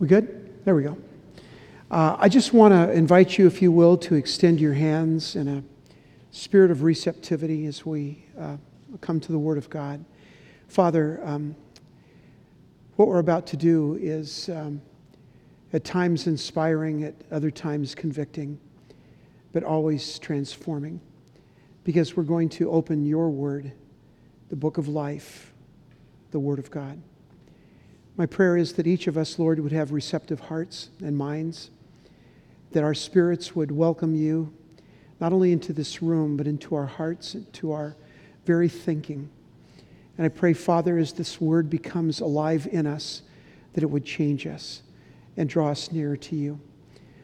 We good? There we go. Uh, I just want to invite you, if you will, to extend your hands in a spirit of receptivity as we uh, come to the Word of God. Father, um, what we're about to do is um, at times inspiring, at other times convicting, but always transforming because we're going to open your Word, the book of life, the Word of God. My prayer is that each of us, Lord, would have receptive hearts and minds that our spirits would welcome you not only into this room, but into our hearts, to our very thinking. And I pray, Father, as this word becomes alive in us, that it would change us and draw us nearer to you.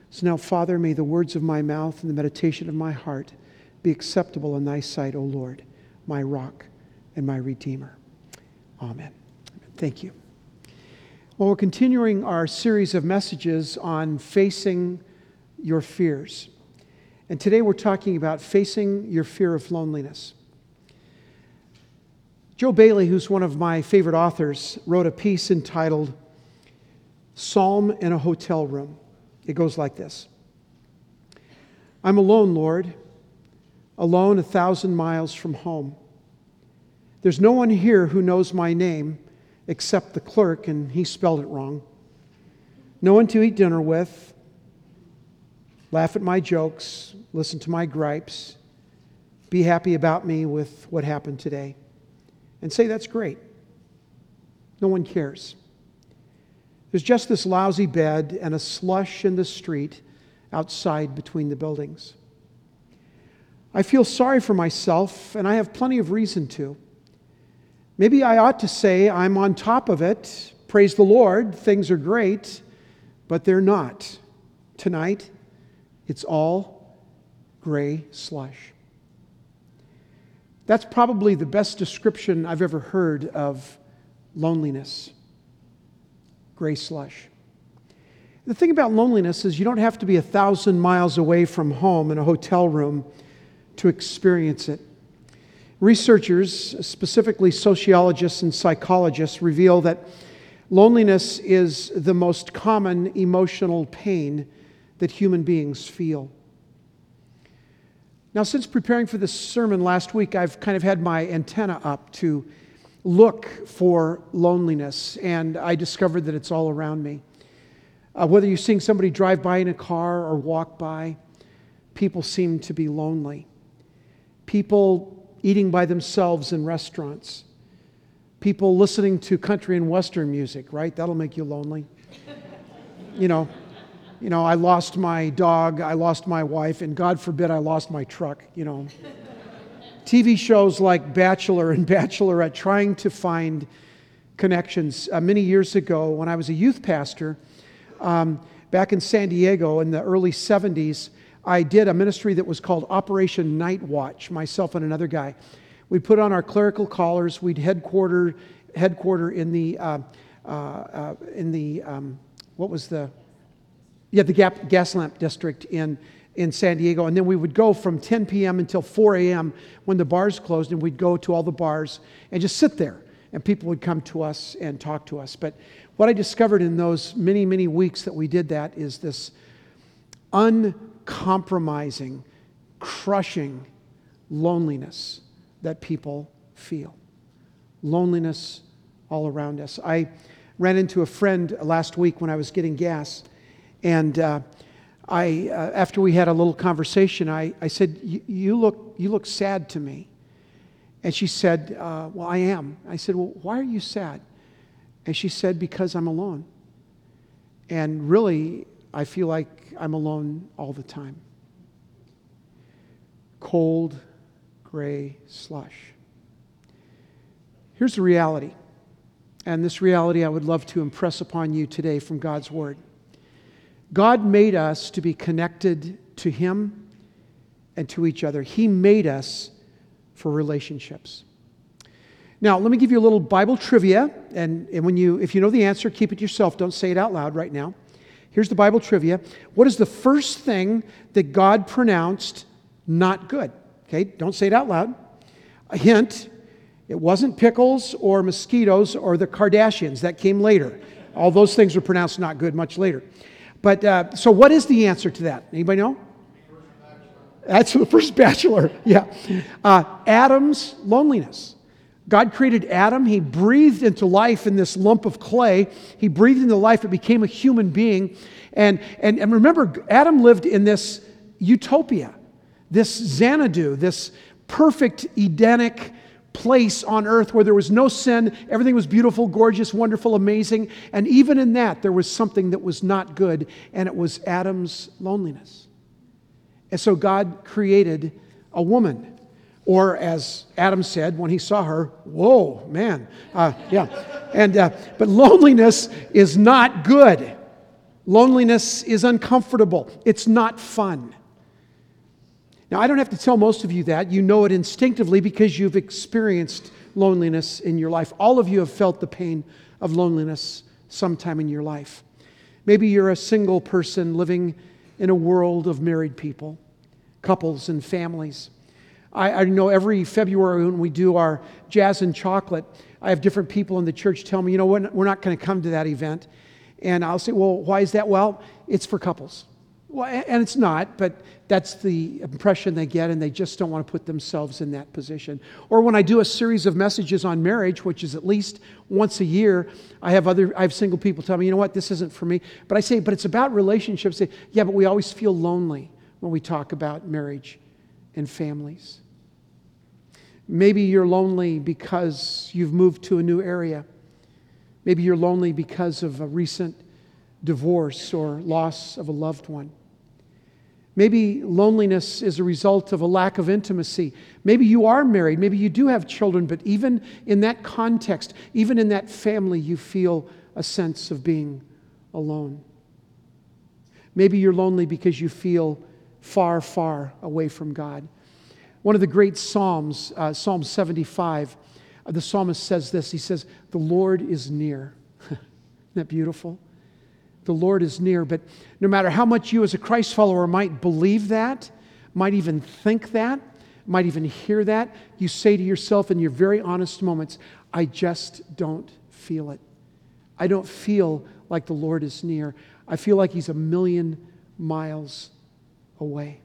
So now, Father, may the words of my mouth and the meditation of my heart be acceptable in thy sight, O Lord, my rock and my redeemer. Amen. Thank you. Well, we're continuing our series of messages on facing your fears. And today we're talking about facing your fear of loneliness. Joe Bayly, who's one of my favorite authors, wrote a piece entitled Psalm in a Hotel Room. It goes like this I'm alone, Lord, alone a thousand miles from home. There's no one here who knows my name except the clerk, and he spelled it wrong. No one to eat dinner with, laugh at my jokes, listen to my gripes, be happy about me with what happened today, and say that's great. No one cares. There's just this lousy bed and a slush in the street outside between the buildings. I feel sorry for myself, and I have plenty of reason to. Maybe I ought to say I'm on top of it. Praise the Lord, things are great, but they're not. Tonight, it's all gray slush. That's probably the best description I've ever heard of loneliness gray slush. The thing about loneliness is you don't have to be a thousand miles away from home in a hotel room to experience it. Researchers, specifically sociologists and psychologists, reveal that loneliness is the most common emotional pain that human beings feel. Now, since preparing for this sermon last week, I've kind of had my antenna up to look for loneliness, and I discovered that it's all around me. Uh, whether you're seeing somebody drive by in a car or walk by, people seem to be lonely. People eating by themselves in restaurants, people listening to country and western music, right? That'll make you lonely. you know, you know, I lost my dog, I lost my wife, and God forbid I lost my truck, you know. TV shows like Bachelor and Bachelorette trying to find connections. Uh, many years ago, when I was a youth pastor um, back in San Diego in the early 70s, I did a ministry that was called Operation Night Watch, myself and another guy. We'd put on our clerical collars, we'd headquarter, headquarter in the, uh, uh, uh in the um, what was the, yeah, the Gap, gas lamp district in, in San Diego. And then we would go from 10 p.m. until 4 a.m. when the bars closed, and we'd go to all the bars and just sit there. And people would come to us and talk to us. But what I discovered in those many, many weeks that we did that is this uncompromising, crushing loneliness that people feel. Loneliness all around us. I ran into a friend last week when I was getting gas and uh, I, uh, after we had a little conversation, I, I said, you look, you look sad to me. And she said, uh, Well, I am. I said, Well, why are you sad? And she said, Because I'm alone. And really, I feel like I'm alone all the time. Cold, gray slush. Here's the reality. And this reality I would love to impress upon you today from God's Word. God made us to be connected to Him and to each other. He made us for relationships. Now, let me give you a little Bible trivia, and, and when you, if you know the answer, keep it yourself. Don't say it out loud right now. Here's the Bible trivia. What is the first thing that God pronounced not good? Okay, don't say it out loud. A hint it wasn't pickles or mosquitoes or the Kardashians, that came later. All those things were pronounced not good much later. But uh, so, what is the answer to that? Anybody know? That's the first bachelor. Yeah. Uh, Adam's loneliness. God created Adam. He breathed into life in this lump of clay. He breathed into life. It became a human being. And, and, and remember, Adam lived in this utopia, this Xanadu, this perfect Edenic place on earth where there was no sin. Everything was beautiful, gorgeous, wonderful, amazing. And even in that, there was something that was not good, and it was Adam's loneliness. And so God created a woman. Or as Adam said when he saw her, whoa, man. Uh, yeah. And, uh, but loneliness is not good. Loneliness is uncomfortable. It's not fun. Now, I don't have to tell most of you that. You know it instinctively because you've experienced loneliness in your life. All of you have felt the pain of loneliness sometime in your life. Maybe you're a single person living in a world of married people, couples, and families. I, I know every February when we do our jazz and chocolate, I have different people in the church tell me, you know, we're not going to come to that event. And I'll say, well, why is that? Well, it's for couples. Well, and it's not, but that's the impression they get, and they just don't want to put themselves in that position. Or when I do a series of messages on marriage, which is at least once a year, I have other I have single people tell me, you know what, this isn't for me. But I say, but it's about relationships. Say, yeah, but we always feel lonely when we talk about marriage and families. Maybe you're lonely because you've moved to a new area. Maybe you're lonely because of a recent divorce or loss of a loved one. Maybe loneliness is a result of a lack of intimacy. Maybe you are married. Maybe you do have children, but even in that context, even in that family, you feel a sense of being alone. Maybe you're lonely because you feel far, far away from God. One of the great Psalms, uh, Psalm 75, uh, the psalmist says this He says, The Lord is near. Isn't that beautiful? The Lord is near. But no matter how much you as a Christ follower might believe that, might even think that, might even hear that, you say to yourself in your very honest moments, I just don't feel it. I don't feel like the Lord is near. I feel like He's a million miles away.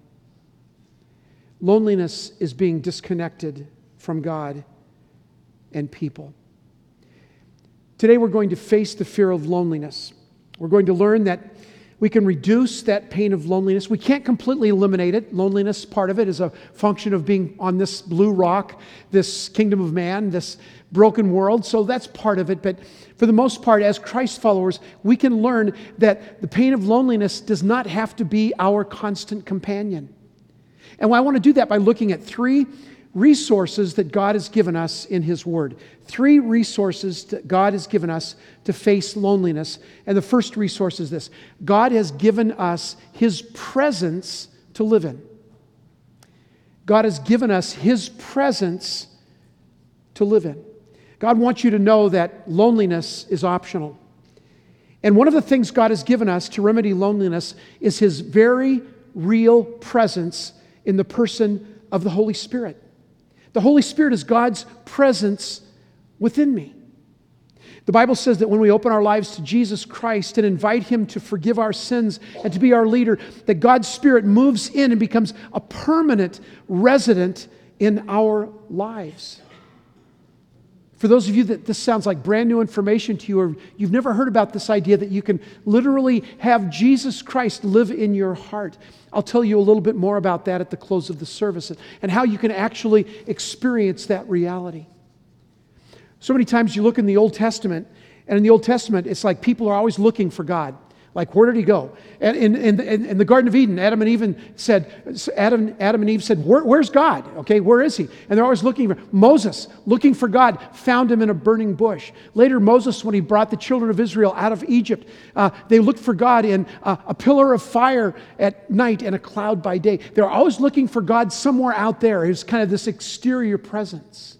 Loneliness is being disconnected from God and people. Today, we're going to face the fear of loneliness. We're going to learn that we can reduce that pain of loneliness. We can't completely eliminate it. Loneliness, part of it, is a function of being on this blue rock, this kingdom of man, this broken world. So that's part of it. But for the most part, as Christ followers, we can learn that the pain of loneliness does not have to be our constant companion. And I want to do that by looking at three resources that God has given us in His Word. Three resources that God has given us to face loneliness. And the first resource is this God has given us His presence to live in. God has given us His presence to live in. God wants you to know that loneliness is optional. And one of the things God has given us to remedy loneliness is His very real presence in the person of the Holy Spirit. The Holy Spirit is God's presence within me. The Bible says that when we open our lives to Jesus Christ and invite Him to forgive our sins and to be our leader, that God's Spirit moves in and becomes a permanent resident in our lives. For those of you that this sounds like brand new information to you, or you've never heard about this idea that you can literally have Jesus Christ live in your heart, I'll tell you a little bit more about that at the close of the service and how you can actually experience that reality. So many times you look in the Old Testament, and in the Old Testament, it's like people are always looking for God. Like, where did he go? And in, in, in, the Garden of Eden, Adam and Eve said, Adam, Adam and Eve said, Where, Where's God? Okay, where is he? And they're always looking for Moses, looking for God, found him in a burning bush. Later, Moses, when he brought the children of Israel out of Egypt, uh, they looked for God in uh, a pillar of fire at night and a cloud by day. They're always looking for God somewhere out there. It's kind of this exterior presence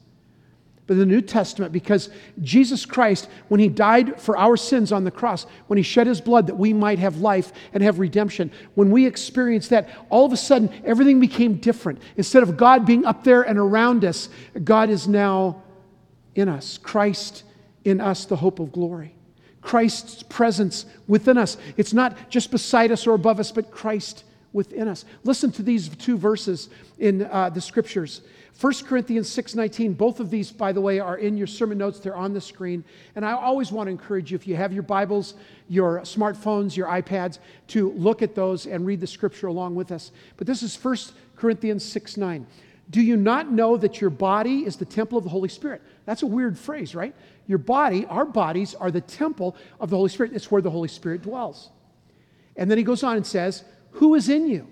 but the New Testament because Jesus Christ, when He died for our sins on the cross, when He shed His blood that we might have life and have redemption, when we experienced that, all of a sudden everything became different. Instead of God being up there and around us, God is now in us. Christ in us, the hope of glory. Christ's presence within us. It's not just beside us or above us, but Christ within us. Listen to these two verses in uh, the scriptures. 1 Corinthians 6:19 both of these by the way are in your sermon notes. They're on the screen. And I always want to encourage you if you have your Bibles your smartphones your iPads to look at those and read the scripture along with us. But this is 1 Corinthians 6:9 Do you not know that your body is the temple of the Holy Spirit? That's a weird phrase right? Your body our bodies are the temple of the Holy Spirit. It's where the Holy Spirit dwells. And then he goes on and says who is in you?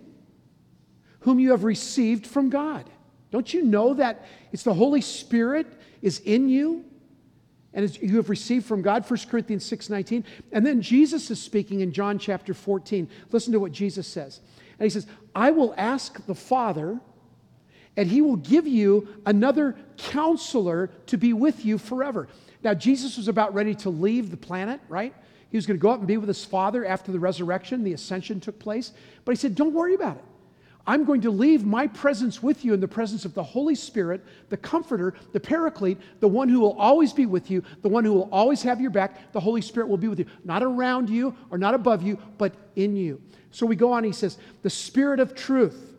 Whom you have received from God don't you know that it's the Holy Spirit is in you and you have received from God 1 Corinthians 6:19 and then Jesus is speaking in John chapter 14 listen to what Jesus says. And he says I will ask the Father and he will give you another counselor to be with you forever. Now Jesus was about ready to leave the planet right? He was going to go up and be with his father after the resurrection the ascension took place. But he said don't worry about it I'm going to leave my presence with you in the presence of the Holy Spirit, the Comforter, the Paraclete, the one who will always be with you, the one who will always have your back. The Holy Spirit will be with you, not around you or not above you, but in you. So we go on, he says, The Spirit of truth.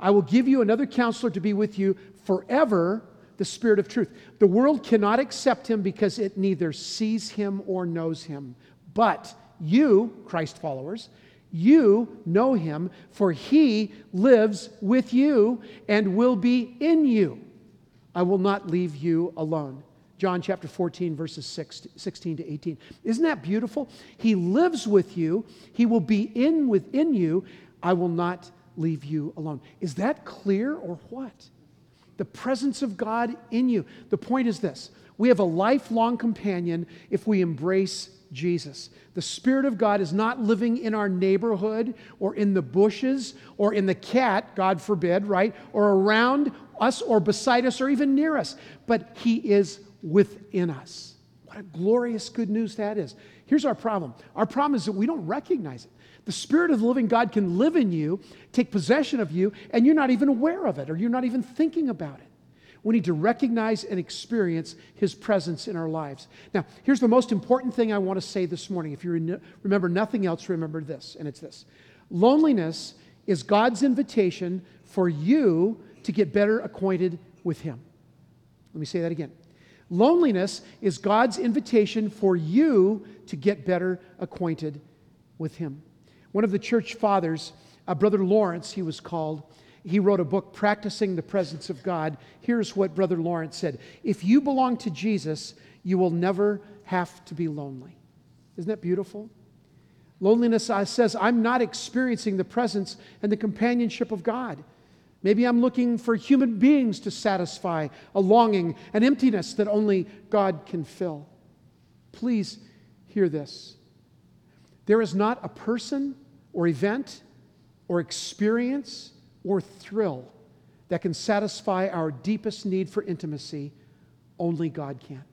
I will give you another counselor to be with you forever, the Spirit of truth. The world cannot accept him because it neither sees him or knows him. But you, Christ followers, you know him, for he lives with you and will be in you. I will not leave you alone. John chapter 14, verses 16 to 18. Isn't that beautiful? He lives with you, he will be in within you. I will not leave you alone. Is that clear or what? The presence of God in you. The point is this we have a lifelong companion if we embrace Jesus. The Spirit of God is not living in our neighborhood or in the bushes or in the cat, God forbid, right? Or around us or beside us or even near us, but He is within us. What a glorious good news that is. Here's our problem our problem is that we don't recognize it. The Spirit of the living God can live in you, take possession of you, and you're not even aware of it or you're not even thinking about it. We need to recognize and experience His presence in our lives. Now, here's the most important thing I want to say this morning. If you remember nothing else, remember this, and it's this Loneliness is God's invitation for you to get better acquainted with Him. Let me say that again. Loneliness is God's invitation for you to get better acquainted with Him. One of the church fathers, uh, Brother Lawrence, he was called, he wrote a book, Practicing the Presence of God. Here's what Brother Lawrence said If you belong to Jesus, you will never have to be lonely. Isn't that beautiful? Loneliness uh, says, I'm not experiencing the presence and the companionship of God. Maybe I'm looking for human beings to satisfy a longing, an emptiness that only God can fill. Please hear this. There is not a person or event or experience or thrill that can satisfy our deepest need for intimacy, only God can.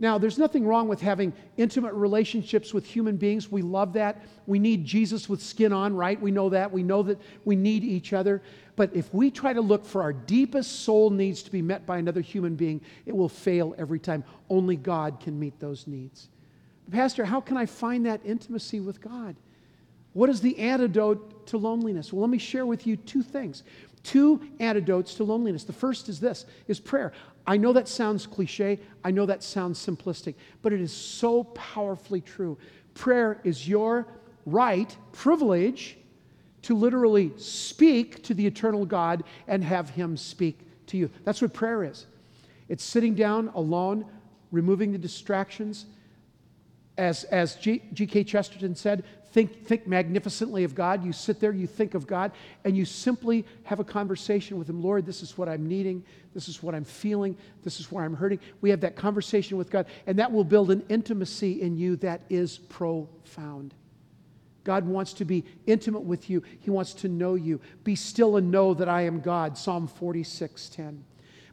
Now, there's nothing wrong with having intimate relationships with human beings. We love that. We need Jesus with skin on, right? We know that. We know that we need each other. But if we try to look for our deepest soul needs to be met by another human being, it will fail every time. Only God can meet those needs. Pastor, how can I find that intimacy with God? What is the antidote to loneliness? Well, let me share with you two things. Two antidotes to loneliness. The first is this is prayer. I know that sounds cliche, I know that sounds simplistic, but it is so powerfully true. Prayer is your right, privilege to literally speak to the eternal God and have him speak to you. That's what prayer is. It's sitting down alone, removing the distractions. As, as G.K. Chesterton said, think, think magnificently of God. You sit there, you think of God, and you simply have a conversation with Him. Lord, this is what I'm needing. This is what I'm feeling. This is where I'm hurting. We have that conversation with God, and that will build an intimacy in you that is profound. God wants to be intimate with you. He wants to know you. Be still and know that I am God. Psalm 46 10.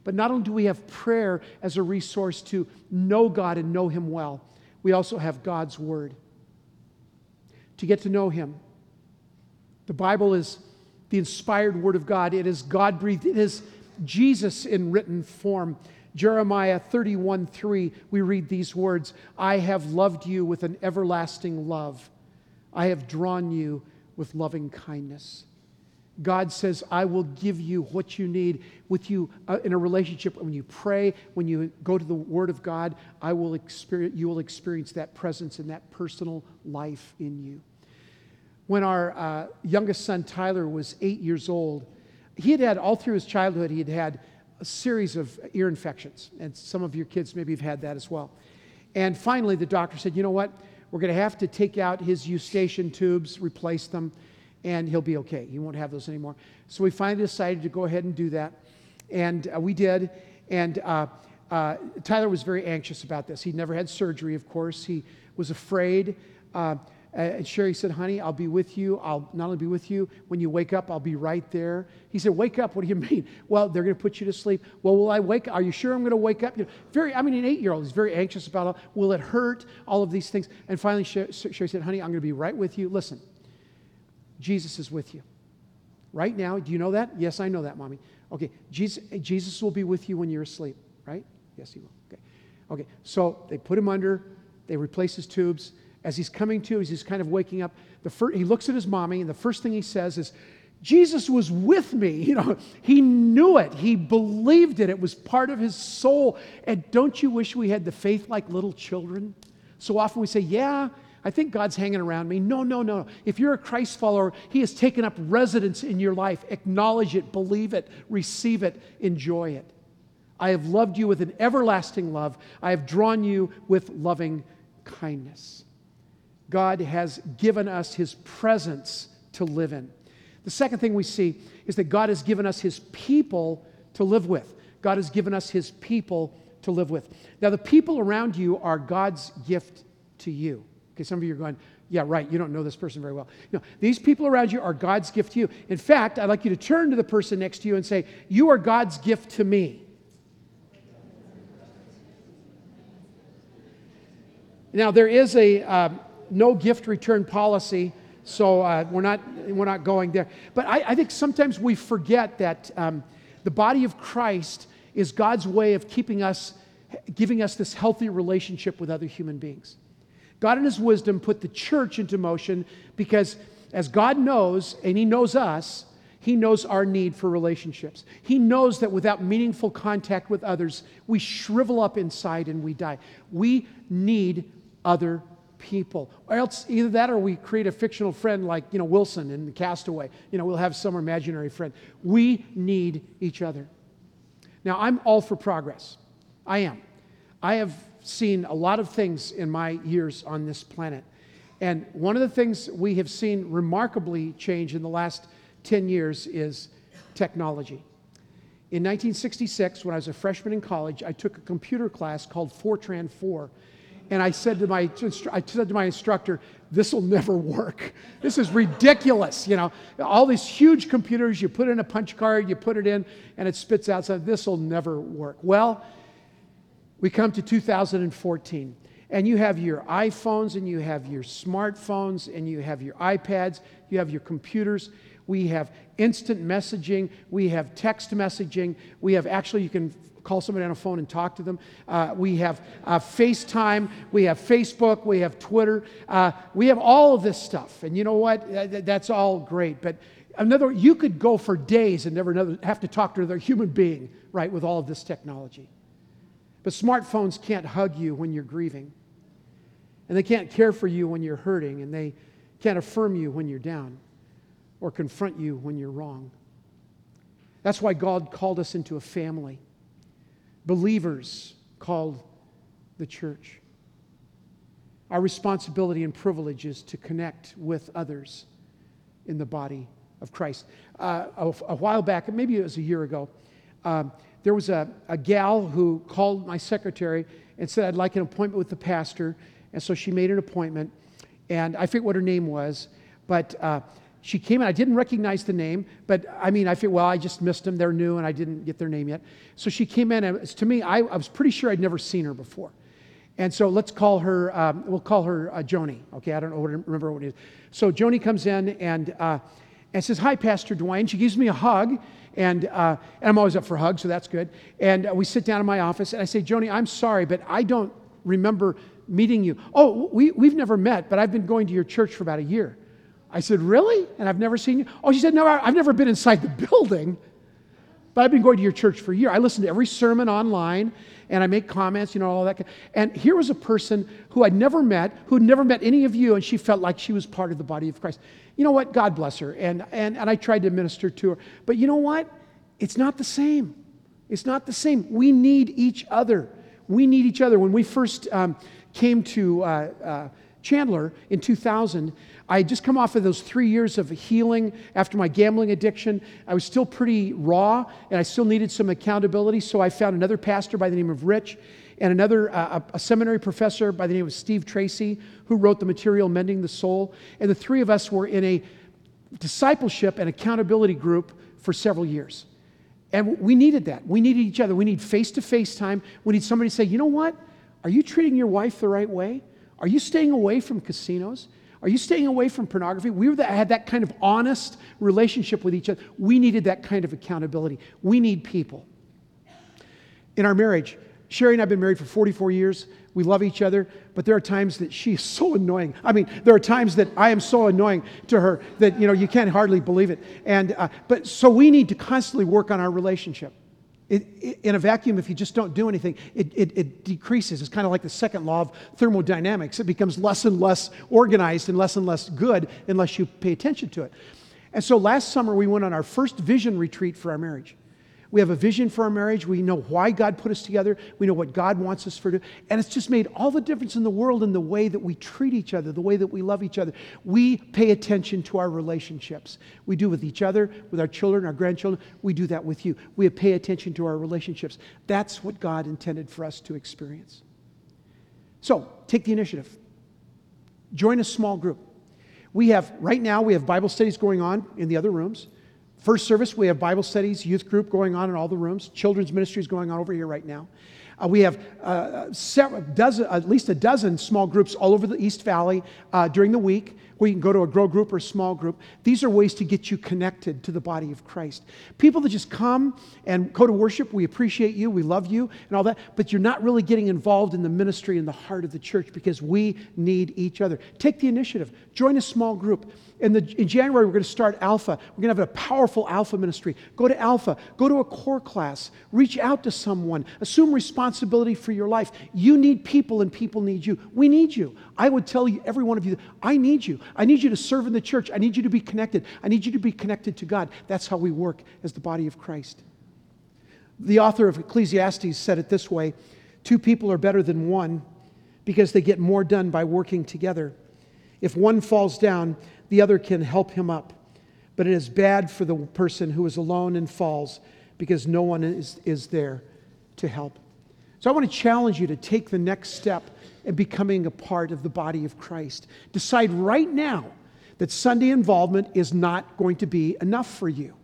But not only do we have prayer as a resource to know God and know Him well, we also have God's Word to get to know Him. The Bible is the inspired Word of God, it is God breathed, it is Jesus in written form. Jeremiah 31 3, we read these words I have loved you with an everlasting love, I have drawn you with loving kindness. God says, I will give you what you need with you uh, in a relationship. When you pray, when you go to the Word of God, I will experience, you will experience that presence and that personal life in you. When our uh, youngest son, Tyler, was eight years old, he had had, all through his childhood, he had had a series of ear infections. And some of your kids maybe have had that as well. And finally, the doctor said, you know what? We're going to have to take out his eustachian tubes, replace them and he'll be okay. He won't have those anymore. So we finally decided to go ahead and do that. And uh, we did. And uh, uh, Tyler was very anxious about this. He'd never had surgery, of course. He was afraid. Uh, and Sherry said, Honey, I'll be with you. I'll not only be with you, when you wake up, I'll be right there. He said, Wake up. What do you mean? Well, they're going to put you to sleep. Well, will I wake Are you sure I'm going to wake up? You know, very, I mean, an eight year old is very anxious about it. Will it hurt? All of these things. And finally, Sherry said, Honey, I'm going to be right with you. Listen, Jesus is with you. Right now, do you know that? Yes, I know that, mommy. Okay, Jesus, Jesus will be with you when you're asleep, right? Yes, he will. Okay. Okay, so they put him under, they replace his tubes. As he's coming to, as he's kind of waking up, the he looks at his mommy, and the first thing he says is, Jesus was with me. You know, he knew it. He believed it. It was part of his soul. And don't you wish we had the faith like little children? So often we say, Yeah, I think God's hanging around me. No, no, no. If you're a Christ follower, He has taken up residence in your life. Acknowledge it, believe it, receive it, enjoy it. I have loved you with an everlasting love. I have drawn you with loving kindness. God has given us His presence to live in. The second thing we see is that God has given us His people to live with. God has given us His people to live with. Now, the people around you are God's gift to you. Okay, some of you are going, yeah, right, you don't know this person very well. No, these people around you are God's gift to you. In fact, I'd like you to turn to the person next to you and say, You are God's gift to me. Now, there is a uh, no gift return policy, so uh, we're, not, we're not going there. But I, I think sometimes we forget that um, the body of Christ is God's way of keeping us, giving us this healthy relationship with other human beings. God, in His wisdom, put the church into motion because as God knows, and He knows us, He knows our need for relationships. He knows that without meaningful contact with others, we shrivel up inside and we die. We need other people. Or else, either that or we create a fictional friend like, you know, Wilson in the Castaway. You know, we'll have some imaginary friend. We need each other. Now, I'm all for progress. I am. I have seen a lot of things in my years on this planet. And one of the things we have seen remarkably change in the last 10 years is technology. In 1966, when I was a freshman in college, I took a computer class called Fortran 4. And I said to my, I said to my instructor, this will never work. This is ridiculous. You know, all these huge computers, you put in a punch card, you put it in, and it spits out. So this will never work. Well, we come to 2014, and you have your iPhones, and you have your smartphones, and you have your iPads, you have your computers. We have instant messaging, we have text messaging, we have actually, you can call somebody on a phone and talk to them. Uh, we have uh, FaceTime, we have Facebook, we have Twitter, uh, we have all of this stuff. And you know what? That's all great. But another, you could go for days and never have to talk to another human being, right, with all of this technology. But smartphones can't hug you when you're grieving. And they can't care for you when you're hurting. And they can't affirm you when you're down or confront you when you're wrong. That's why God called us into a family. Believers called the church. Our responsibility and privilege is to connect with others in the body of Christ. Uh, a, a, while back, maybe it was a year ago, um, there was a, a gal who called my secretary and said, I'd like an appointment with the pastor. And so she made an appointment. And I forget what her name was, but uh, she came in. I didn't recognize the name, but I mean, I feel, well, I just missed them. They're new and I didn't get their name yet. So she came in, and to me, I, I was pretty sure I'd never seen her before. And so let's call her, um, we'll call her uh, Joni. Okay, I don't know what, remember what it is. So Joni comes in and, uh, and says, Hi, Pastor Dwayne. She gives me a hug And, uh, and I'm always up for hugs, so that's good. And uh, we sit down in my office, and I say, Joni, I'm sorry, but I don't remember meeting you. Oh, we, we've never met, but I've been going to your church for about a year. I said, Really? And I've never seen you? Oh, she said, No, I've never been inside the building, but I've been going to your church for a year. I listen to every sermon online and I make comments, you know, all that. And here was a person who I'd never met, who'd never met any of you, and she felt like she was part of the body of Christ. You know what? God bless her. And, and, and I tried to minister to her. But you know what? It's not the same. It's not the same. We need each other. We need each other. When we first um, came to uh, uh, Chandler in 2000, I had just come off of those three years of healing after my gambling addiction. I was still pretty raw and I still needed some accountability. So I found another pastor by the name of Rich and another, uh, a, a seminary professor by the name of Steve Tracy, who wrote the material Mending the Soul. And the three of us were in a discipleship and accountability group for several years. And we needed that. We needed each other. We need face to face time. We need somebody to say, you know what? Are you treating your wife the right way? Are you staying away from casinos? Are you staying away from pornography? We were had that kind of honest relationship with each other. We needed that kind of accountability. We need people. In our marriage, Sherry and I have been married for 44 years. We love each other, but there are times that she is so annoying. I mean, there are times that I am so annoying to her that you know you can't hardly believe it. And uh, but so we need to constantly work on our relationship. It, it, in a vacuum, if you just don't do anything, it, it, decreases. It's kind of like the second law of thermodynamics. It becomes less and less organized and less and less good unless you pay attention to it. And so last summer, we went on our first vision retreat for our marriage. We have a vision for our marriage. We know why God put us together. We know what God wants us for. And it's just made all the difference in the world in the way that we treat each other, the way that we love each other. We pay attention to our relationships. We do with each other, with our children, our grandchildren. We do that with you. We pay attention to our relationships. That's what God intended for us to experience. So take the initiative. Join a small group. We have, right now, we have Bible studies going on in the other rooms. First service, we have Bible studies, youth group going on in all the rooms. Children's ministry is going on over here right now. Uh, we have uh, several, dozen, at least a dozen small groups all over the East Valley uh, during the week you can go to a grow group or a small group. These are ways to get you connected to the body of Christ. People that just come and go to worship, we appreciate you, we love you, and all that, but you're not really getting involved in the ministry in the heart of the church because we need each other. Take the initiative, join a small group. In, the, in January, we're going to start Alpha. We're going to have a powerful Alpha ministry. Go to Alpha, go to a core class, reach out to someone, assume responsibility for your life. You need people, and people need you. We need you. I would tell you, every one of you, I need you. I need you to serve in the church. I need you to be connected. I need you to be connected to God. That's how we work as the body of Christ. The author of Ecclesiastes said it this way Two people are better than one because they get more done by working together. If one falls down, the other can help him up. But it is bad for the person who is alone and falls because no one is, is there to help. So I want to challenge you to take the next step in becoming a part of the body of Christ. Decide right now that Sunday involvement is not going to be enough for you.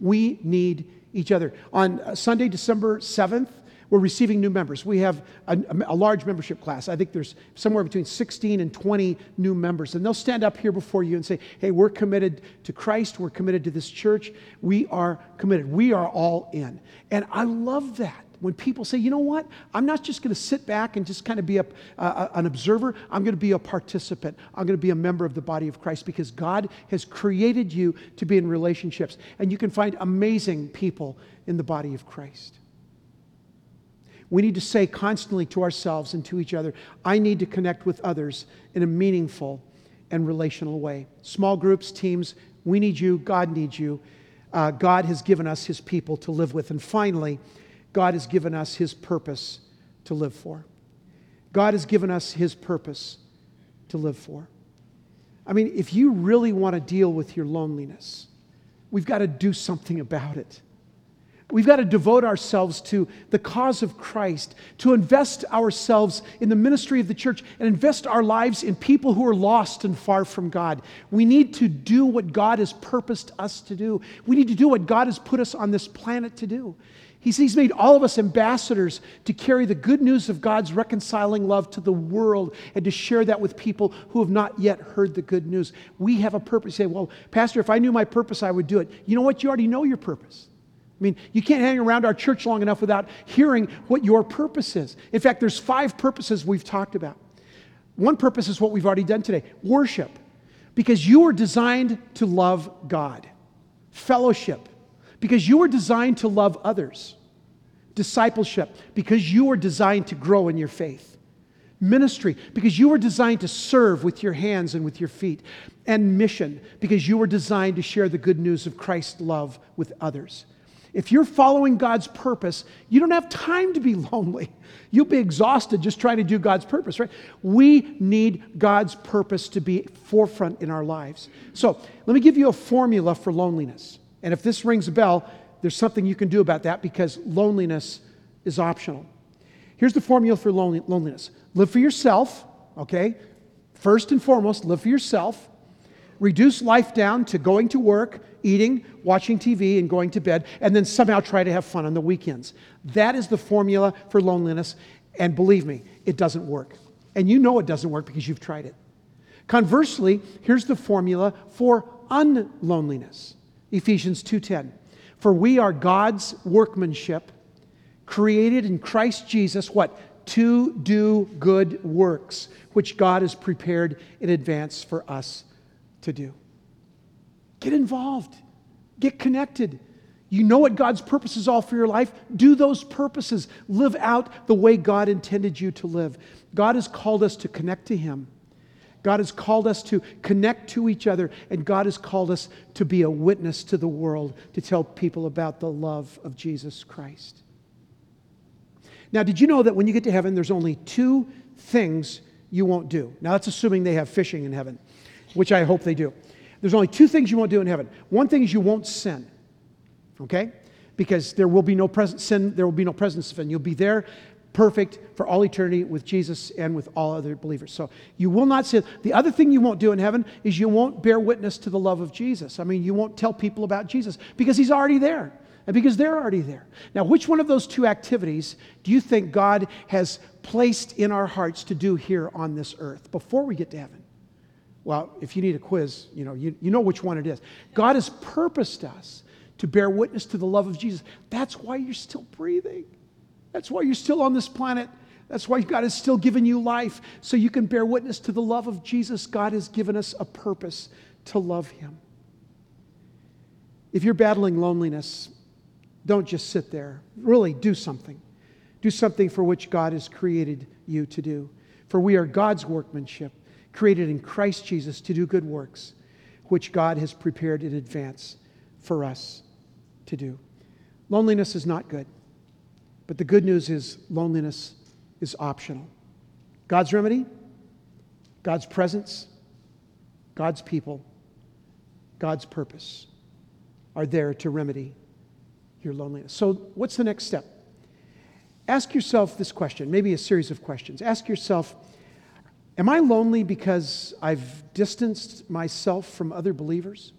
We need each other. On uh, Sunday, December 7th, we're receiving new members. We have a, a, large membership class. I think there's somewhere between 16 and 20 new members. And they'll stand up here before you and say, hey, we're committed to Christ. We're committed to this church. We are committed. We are all in. And I love that when people say, you know what, I'm not just going to sit back and just kind of be a, uh, an observer, I'm going to be a participant. I'm going to be a member of the body of Christ because God has created you to be in relationships. And you can find amazing people in the body of Christ. We need to say constantly to ourselves and to each other, I need to connect with others in a meaningful and relational way. Small groups, teams, we need you, God needs you. Uh, God has given us his people to live with. And finally, God has given us his purpose to live for. God has given us his purpose to live for. I mean, if you really want to deal with your loneliness, we've got to do something about it. We've got to devote ourselves to the cause of Christ, to invest ourselves in the ministry of the church, and invest our lives in people who are lost and far from God. We need to do what God has purposed us to do. We need to do what God has put us on this planet to do. He's, he's made all of us ambassadors to carry the good news of God's reconciling love to the world and to share that with people who have not yet heard the good news. We have a purpose. You say, well, Pastor, if I knew my purpose, I would do it. You know what? You already know your purpose. I mean, you can't hang around our church long enough without hearing what your purpose is. In fact, there's five purposes we've talked about. One purpose is what we've already done today worship, because you were designed to love God, fellowship, because you were designed to love others, discipleship, because you were designed to grow in your faith ministry because you were designed to serve with your hands and with your feet, and mission because you were designed to share the good news of Christ's love with others. If you're following God's purpose, you don't have time to be lonely. You'll be exhausted just trying to do God's purpose, right? We need God's purpose to be forefront in our lives. So, let me give you a formula for loneliness. And if this rings a bell, there's something you can do about that because loneliness is optional. Here's the formula for loneliness live for yourself, okay? First and foremost, live for yourself. Reduce life down to going to work, eating, watching TV, and going to bed, and then somehow try to have fun on the weekends. That is the formula for loneliness. And believe me, it doesn't work. And you know it doesn't work because you've tried it. Conversely, here's the formula for unloneliness. Ephesians 2:10. For we are God's workmanship, created in Christ Jesus what? To do good works, which God has prepared in advance for us to do. Get involved, get connected. You know what God's purpose is all for your life? Do those purposes. Live out the way God intended you to live. God has called us to connect to Him. God has called us to connect to each other, and God has called us to be a witness to the world, to tell people about the love of Jesus Christ. Now, did you know that when you get to heaven, there's only two things you won't do? Now, that's assuming they have fishing in heaven, which I hope they do. There's only two things you won't do in heaven. One thing is you won't sin, okay? Because there will be no present sin, there will be no presence of sin. You'll be there perfect for all eternity with Jesus and with all other believers. So you will not sin. The other thing you won't do in heaven is you won't bear witness to the love of Jesus. I mean, you won't tell people about Jesus because he's already there and because they're already there. Now, which one of those two activities do you think God has placed in our hearts to do here on this earth before we get to heaven? Well, if you need a quiz, you know, you, you know which one it is. God has purposed us to bear witness to the love of Jesus. That's why you're still breathing. That's why you're still on this planet. That's why God has still given you life, so you can bear witness to the love of Jesus. God has given us a purpose to love Him. If you're battling loneliness, don't just sit there. Really, do something. Do something for which God has created you to do. For we are God's workmanship created in Christ Jesus to do good works, which God has prepared in advance for us to do. Loneliness is not good, but the good news is loneliness is optional. God's remedy, God's presence, God's people, God's purpose are there to remedy your loneliness. So, what's the next step? Ask yourself this question, maybe a series of questions. Ask yourself, Am I lonely because I've distanced myself from other believers?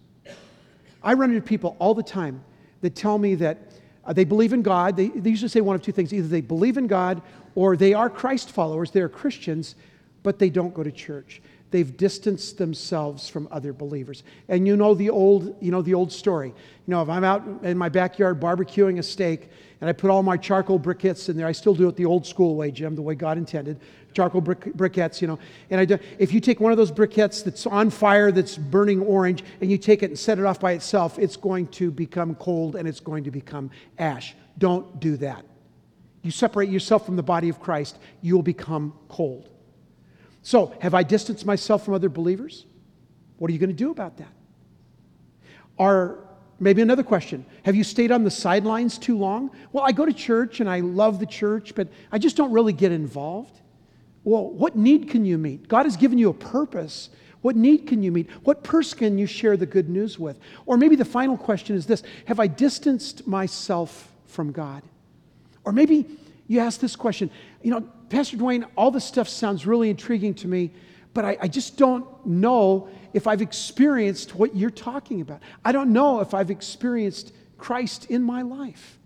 I run into people all the time that tell me that uh, they believe in God. They, they usually say one of two things either they believe in God or they are Christ followers, they're Christians, but they don't go to church. They've distanced themselves from other believers. And you know the old, you know the old story. You know, if I'm out in my backyard barbecuing a steak and I put all my charcoal briquettes in there, I still do it the old school way, Jim, the way God intended charcoal brick, briquettes, you know. And I do, if you take one of those briquettes that's on fire, that's burning orange, and you take it and set it off by itself, it's going to become cold and it's going to become ash. Don't do that. You separate yourself from the body of Christ, you will become cold. So, have I distanced myself from other believers? What are you going to do about that? Are maybe another question Have you stayed on the sidelines too long? Well, I go to church and I love the church, but I just don't really get involved. Well, what need can you meet? God has given you a purpose. What need can you meet? What person can you share the good news with? Or maybe the final question is this Have I distanced myself from God? Or maybe you ask this question You know, Pastor Dwayne, all this stuff sounds really intriguing to me, but I, I just don't know if I've experienced what you're talking about. I don't know if I've experienced Christ in my life.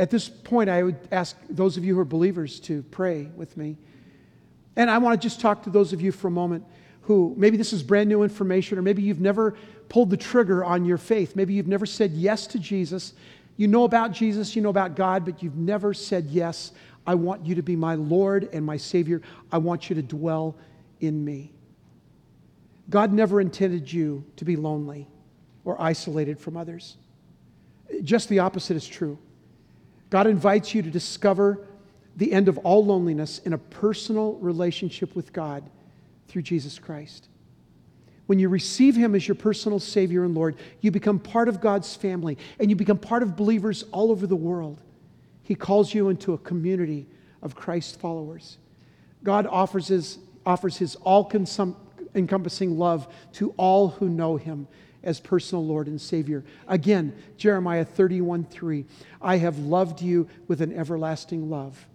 At this point, I would ask those of you who are believers to pray with me. And I want to just talk to those of you for a moment who maybe this is brand new information, or maybe you've never pulled the trigger on your faith. Maybe you've never said yes to Jesus. You know about Jesus, you know about God, but you've never said yes. I want you to be my Lord and my Savior. I want you to dwell in me. God never intended you to be lonely or isolated from others. Just the opposite is true. God invites you to discover the end of all loneliness in a personal relationship with God through Jesus Christ. When you receive Him as your personal Savior and Lord, you become part of God's family and you become part of believers all over the world. He calls you into a community of Christ followers. God offers His, offers his all encompassing love to all who know Him as personal Lord and Savior. Again, Jeremiah 31 3. I have loved you with an everlasting love.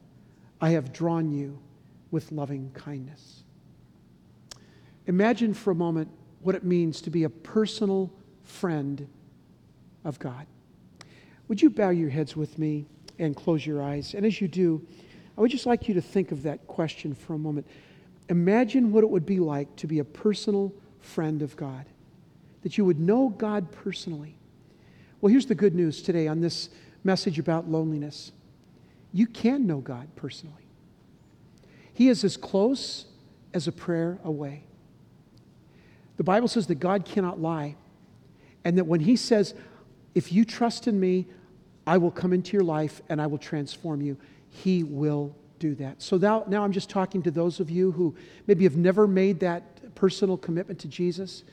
I have drawn you with loving kindness. Imagine for a moment what it means to be a personal friend of God. Would you bow your heads with me and close your eyes? And as you do, I would just like you to think of that question for a moment. Imagine what it would be like to be a personal friend of God, that you would know God personally. Well, here's the good news today on this message about loneliness you can know God personally. He is as close as a prayer away. The Bible says that God cannot lie, and that when He says, If you trust in me, I will come into your life and I will transform you, He will do that. So now, now I'm just talking to those of you who maybe have never made that personal commitment to Jesus,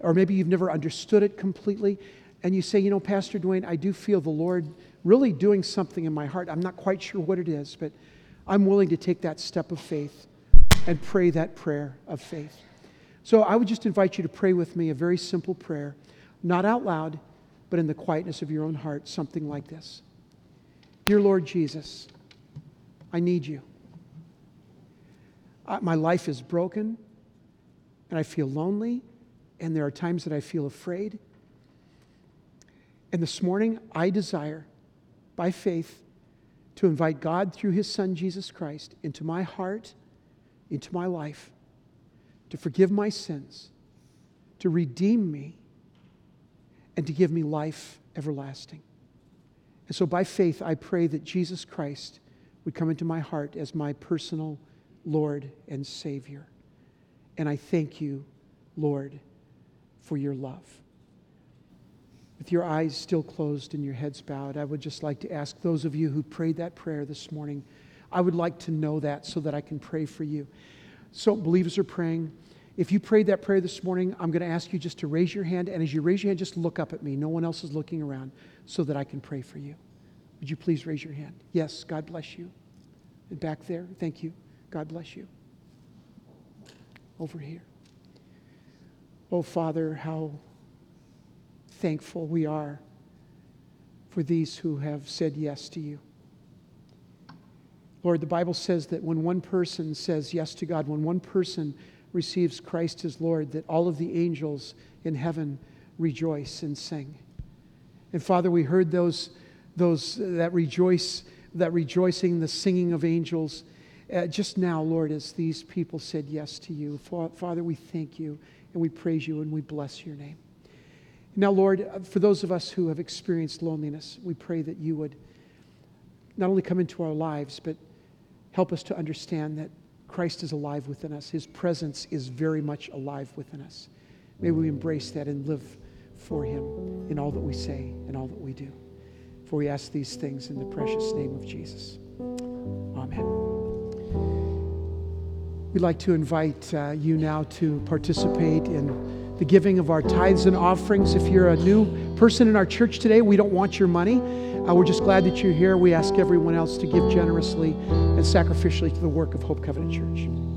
or maybe you've never understood it completely, and you say, You know, Pastor Dwayne, I do feel the Lord really doing something in my heart. I'm not quite sure what it is, but I'm willing to take that step of faith and pray that prayer of faith. So I would just invite you to pray with me a very simple prayer, not out loud, but in the quietness of your own heart, something like this Dear Lord Jesus, I need you. my life is broken, and I feel lonely, and there are times that I feel afraid. And this morning, I desire, by faith, to invite God through His Son, Jesus Christ, into my heart, into my life to forgive my sins, to redeem me, and to give me life everlasting. And so, by faith, I pray that Jesus Christ would come into my heart as my personal Lord and Savior. And I thank you, Lord, for your love. With your eyes still closed and your heads bowed, I would just like to ask those of you who prayed that prayer this morning, I would like to know that so that I can pray for you. So, believers are praying. If you prayed that prayer this morning, I'm going to ask you just to raise your hand. And as you raise your hand, just look up at me. No one else is looking around so that I can pray for you. Would you please raise your hand? Yes, God bless you. And back there, thank you. God bless you. Over here. Oh, Father, how thankful we are for these who have said yes to you. Lord, the Bible says that when one person says yes to God, when one person receives Christ as Lord, that all of the angels in heaven rejoice and sing. And Father, we heard those, those that rejoice, that rejoicing, the singing of angels. Uh, just now, Lord, as these people said yes to you, Father, we thank you and we praise you and we bless your name. Now, Lord, uh, for those of us who have experienced loneliness, we pray that you would not only come into our lives, but Help us to understand that Christ is alive within us. His presence is very much alive within us. May we embrace that and live for Him in all that we say and all that we do. For we ask these things in the precious name of Jesus. Amen. We'd like to invite uh, you now to participate in the giving of our tithes and offerings. If you're a new person in our church today, we don't want your money. Uh, we're just glad that you're here. We ask everyone else to give generously and sacrificially to the work of Hope Covenant Church.